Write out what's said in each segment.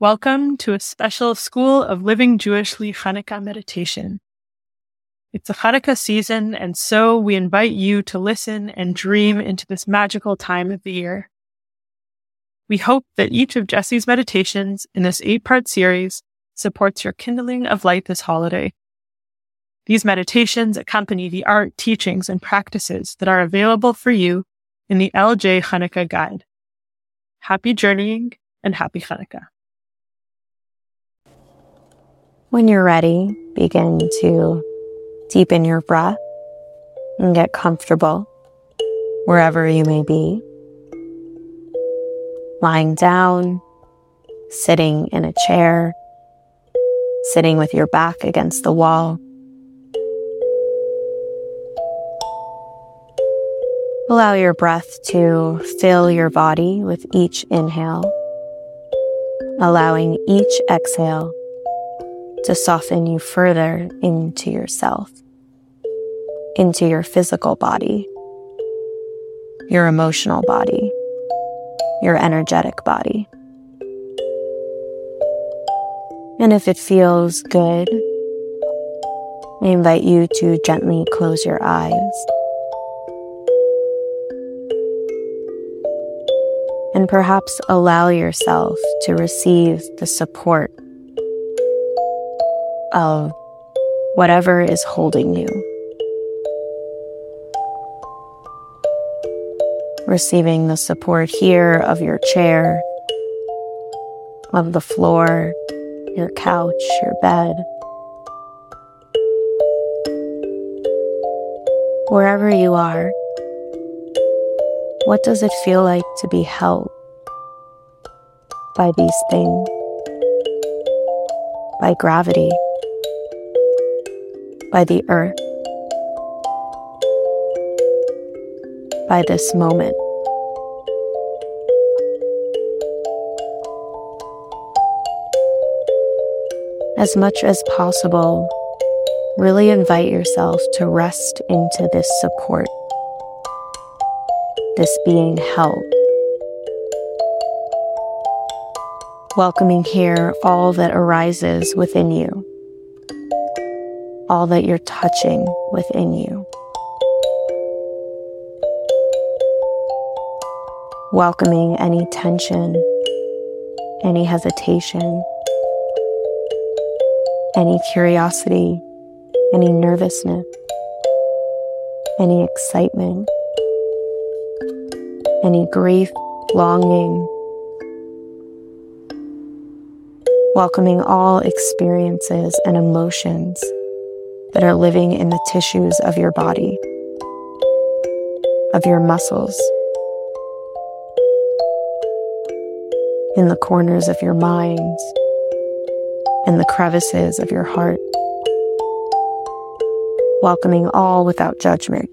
Welcome to a special School of Living Jewishly Hanukkah meditation. It's a Hanukkah season, and so we invite you to listen and dream into this magical time of the year. We hope that each of Jessie's meditations in this eight part series supports your kindling of light this holiday. These meditations accompany the art, teachings, and practices that are available for you in the LJ Hanukkah Guide. Happy journeying and happy Hanukkah. When you're ready, begin to deepen your breath and get comfortable wherever you may be. Lying down, sitting in a chair, sitting with your back against the wall. Allow your breath to fill your body with each inhale, allowing each exhale to soften you further into yourself, into your physical body, your emotional body, your energetic body. And if it feels good, I invite you to gently close your eyes. And perhaps allow yourself to receive the support of whatever is holding you. Receiving the support here of your chair, of the floor, your couch, your bed. Wherever you are, what does it feel like to be held by these things? By gravity? By the earth, by this moment. As much as possible, really invite yourself to rest into this support, this being held. Welcoming here all that arises within you all that you're touching within you. Welcoming any tension, any hesitation, any curiosity, any nervousness, any excitement, any grief, longing, welcoming all experiences and emotions that are living in the tissues of your body, of your muscles, in the corners of your mind, in the crevices of your heart, welcoming all without judgment.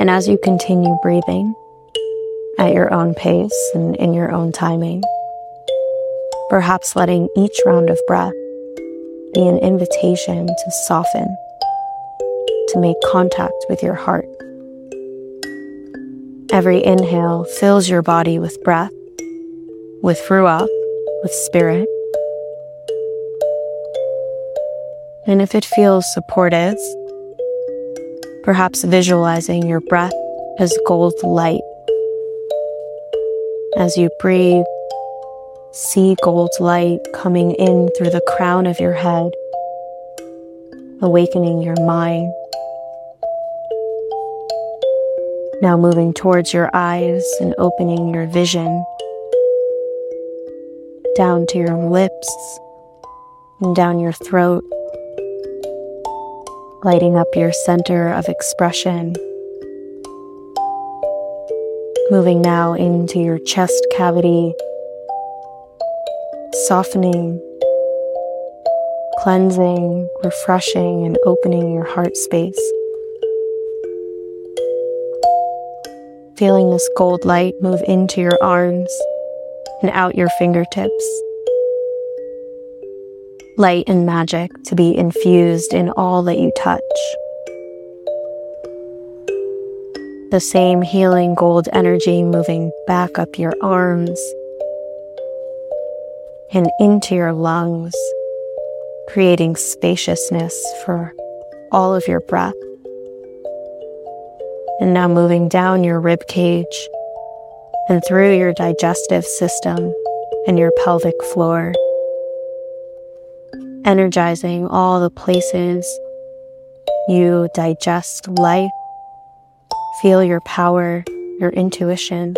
And as you continue breathing at your own pace and in your own timing, perhaps letting each round of breath be an invitation to soften, to make contact with your heart. Every inhale fills your body with breath, with ruach, with spirit. And if it feels supportive, perhaps visualizing your breath as gold light. As you breathe, See gold light coming in through the crown of your head, awakening your mind. Now moving towards your eyes and opening your vision down to your lips and down your throat, lighting up your center of expression. Moving now into your chest cavity softening, cleansing, refreshing, and opening your heart space. Feeling this gold light move into your arms and out your fingertips. Light and magic to be infused in all that you touch. The same healing gold energy moving back up your arms and into your lungs, creating spaciousness for all of your breath. And now moving down your rib cage and through your digestive system and your pelvic floor, energizing all the places you digest life, feel your power, your intuition,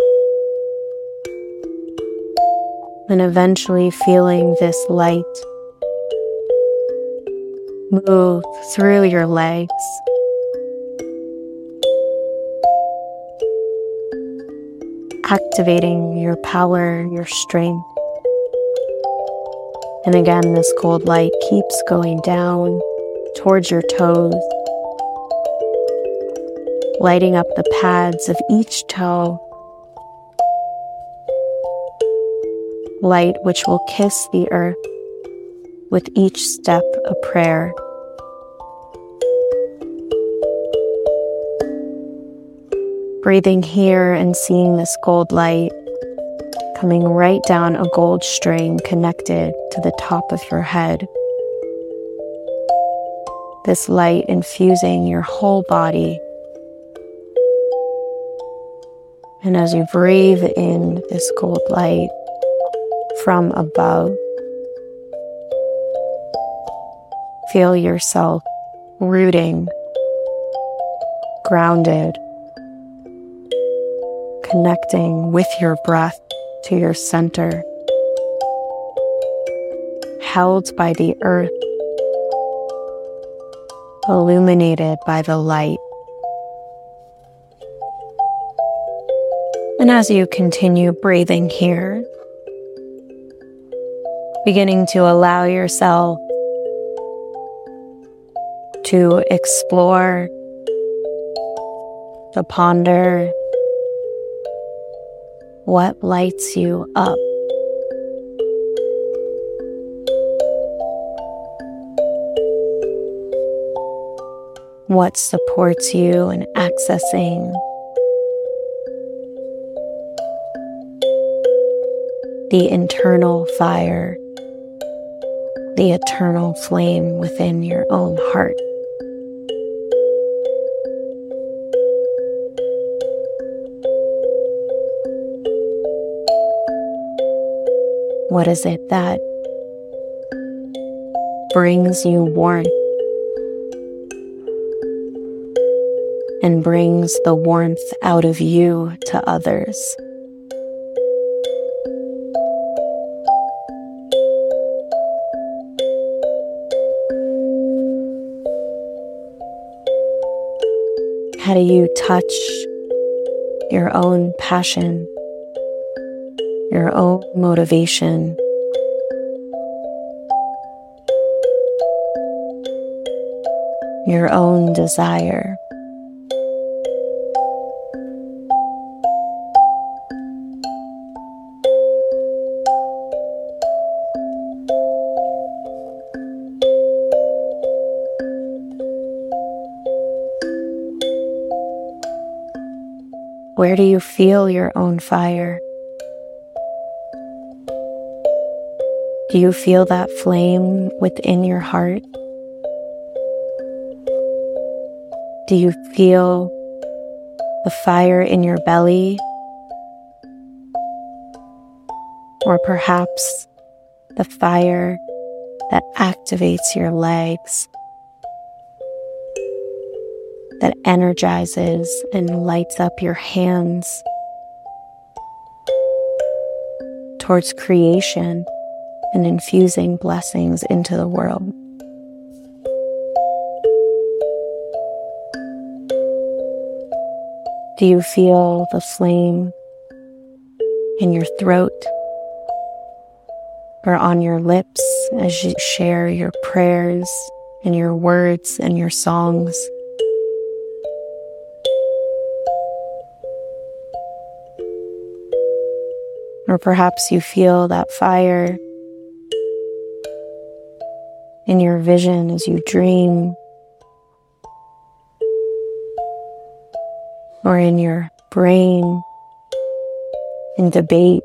and eventually feeling this light move through your legs. Activating your power, your strength. And again, this cold light keeps going down towards your toes, lighting up the pads of each toe. Light which will kiss the earth with each step a prayer. Breathing here and seeing this gold light coming right down a gold string connected to the top of your head. This light infusing your whole body. And as you breathe in this gold light from above, feel yourself rooting, grounded, connecting with your breath to your center, held by the earth, illuminated by the light. And as you continue breathing here, beginning to allow yourself to explore, to ponder, what lights you up? What supports you in accessing the internal fire, the eternal flame within your own heart? What is it that brings you warmth and brings the warmth out of you to others? How do you touch your own passion your own motivation. Your own desire. Where do you feel your own fire? Do you feel that flame within your heart? Do you feel the fire in your belly? Or perhaps the fire that activates your legs, that energizes and lights up your hands towards creation and infusing blessings into the world. Do you feel the flame in your throat or on your lips as you share your prayers and your words and your songs? Or perhaps you feel that fire in your vision as you dream. or in your brain, in debate,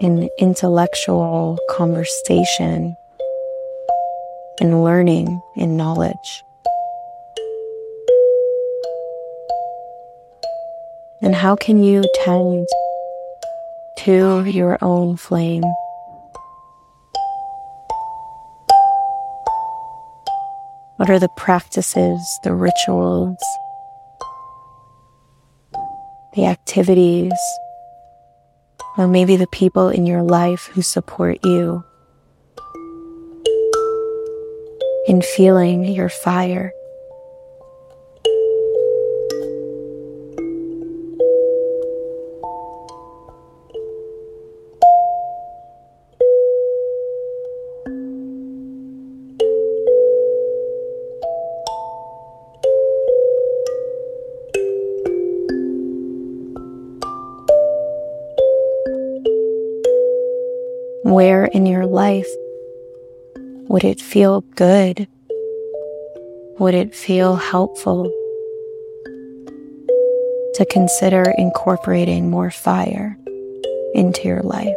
in intellectual conversation, in learning, in knowledge. And how can you tend to your own flame? What are the practices, the rituals, the activities, or maybe the people in your life who support you in feeling your fire? Where in your life would it feel good? Would it feel helpful to consider incorporating more fire into your life?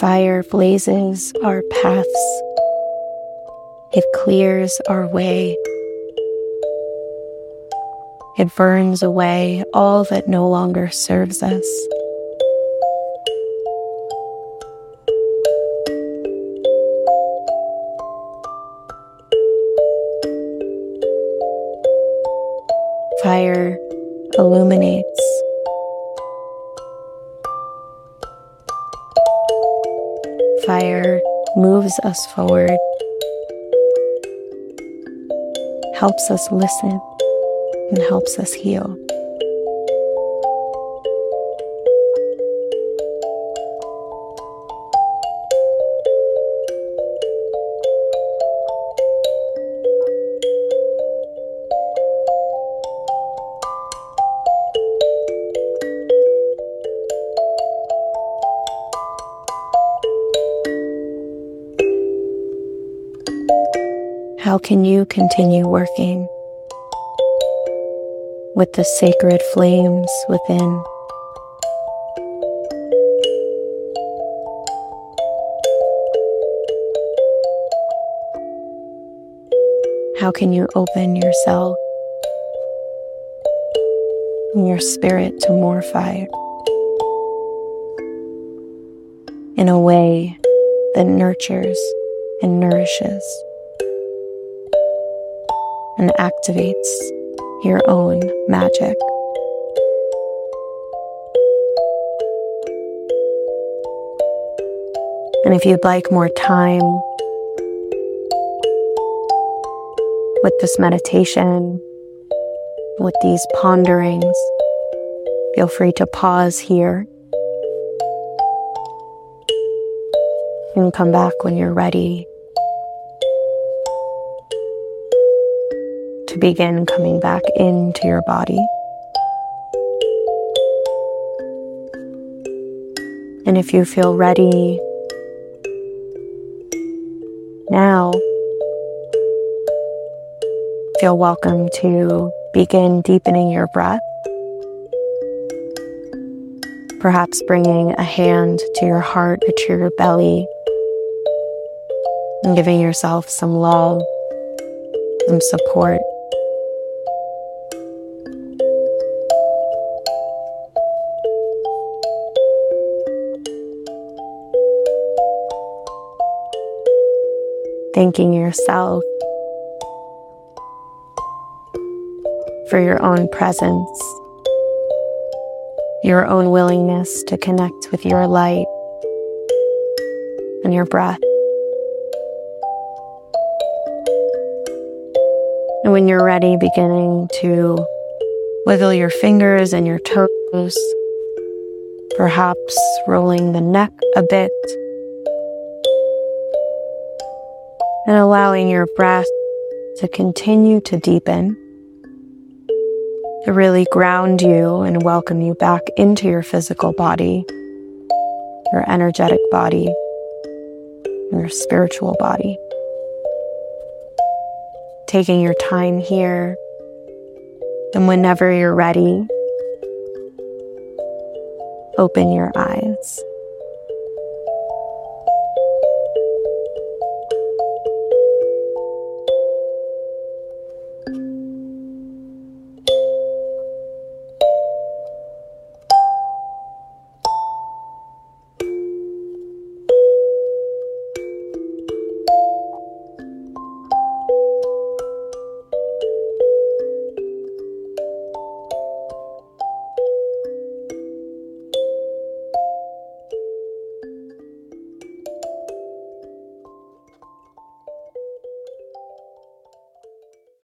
Fire blazes our paths. It clears our way. It burns away all that no longer serves us. Fire illuminates fire moves us forward, helps us listen, and helps us heal. How can you continue working with the sacred flames within? How can you open yourself and your spirit to more fire in a way that nurtures and nourishes? And activates your own magic. And if you'd like more time with this meditation, with these ponderings, feel free to pause here and come back when you're ready to begin coming back into your body. And if you feel ready now, feel welcome to begin deepening your breath. Perhaps bringing a hand to your heart or to your belly and giving yourself some love, some support. Thanking yourself for your own presence, your own willingness to connect with your light and your breath. And when you're ready, beginning to wiggle your fingers and your toes, perhaps rolling the neck a bit and allowing your breath to continue to deepen to really ground you and welcome you back into your physical body, your energetic body, and your spiritual body. Taking your time here, and whenever you're ready, open your eyes.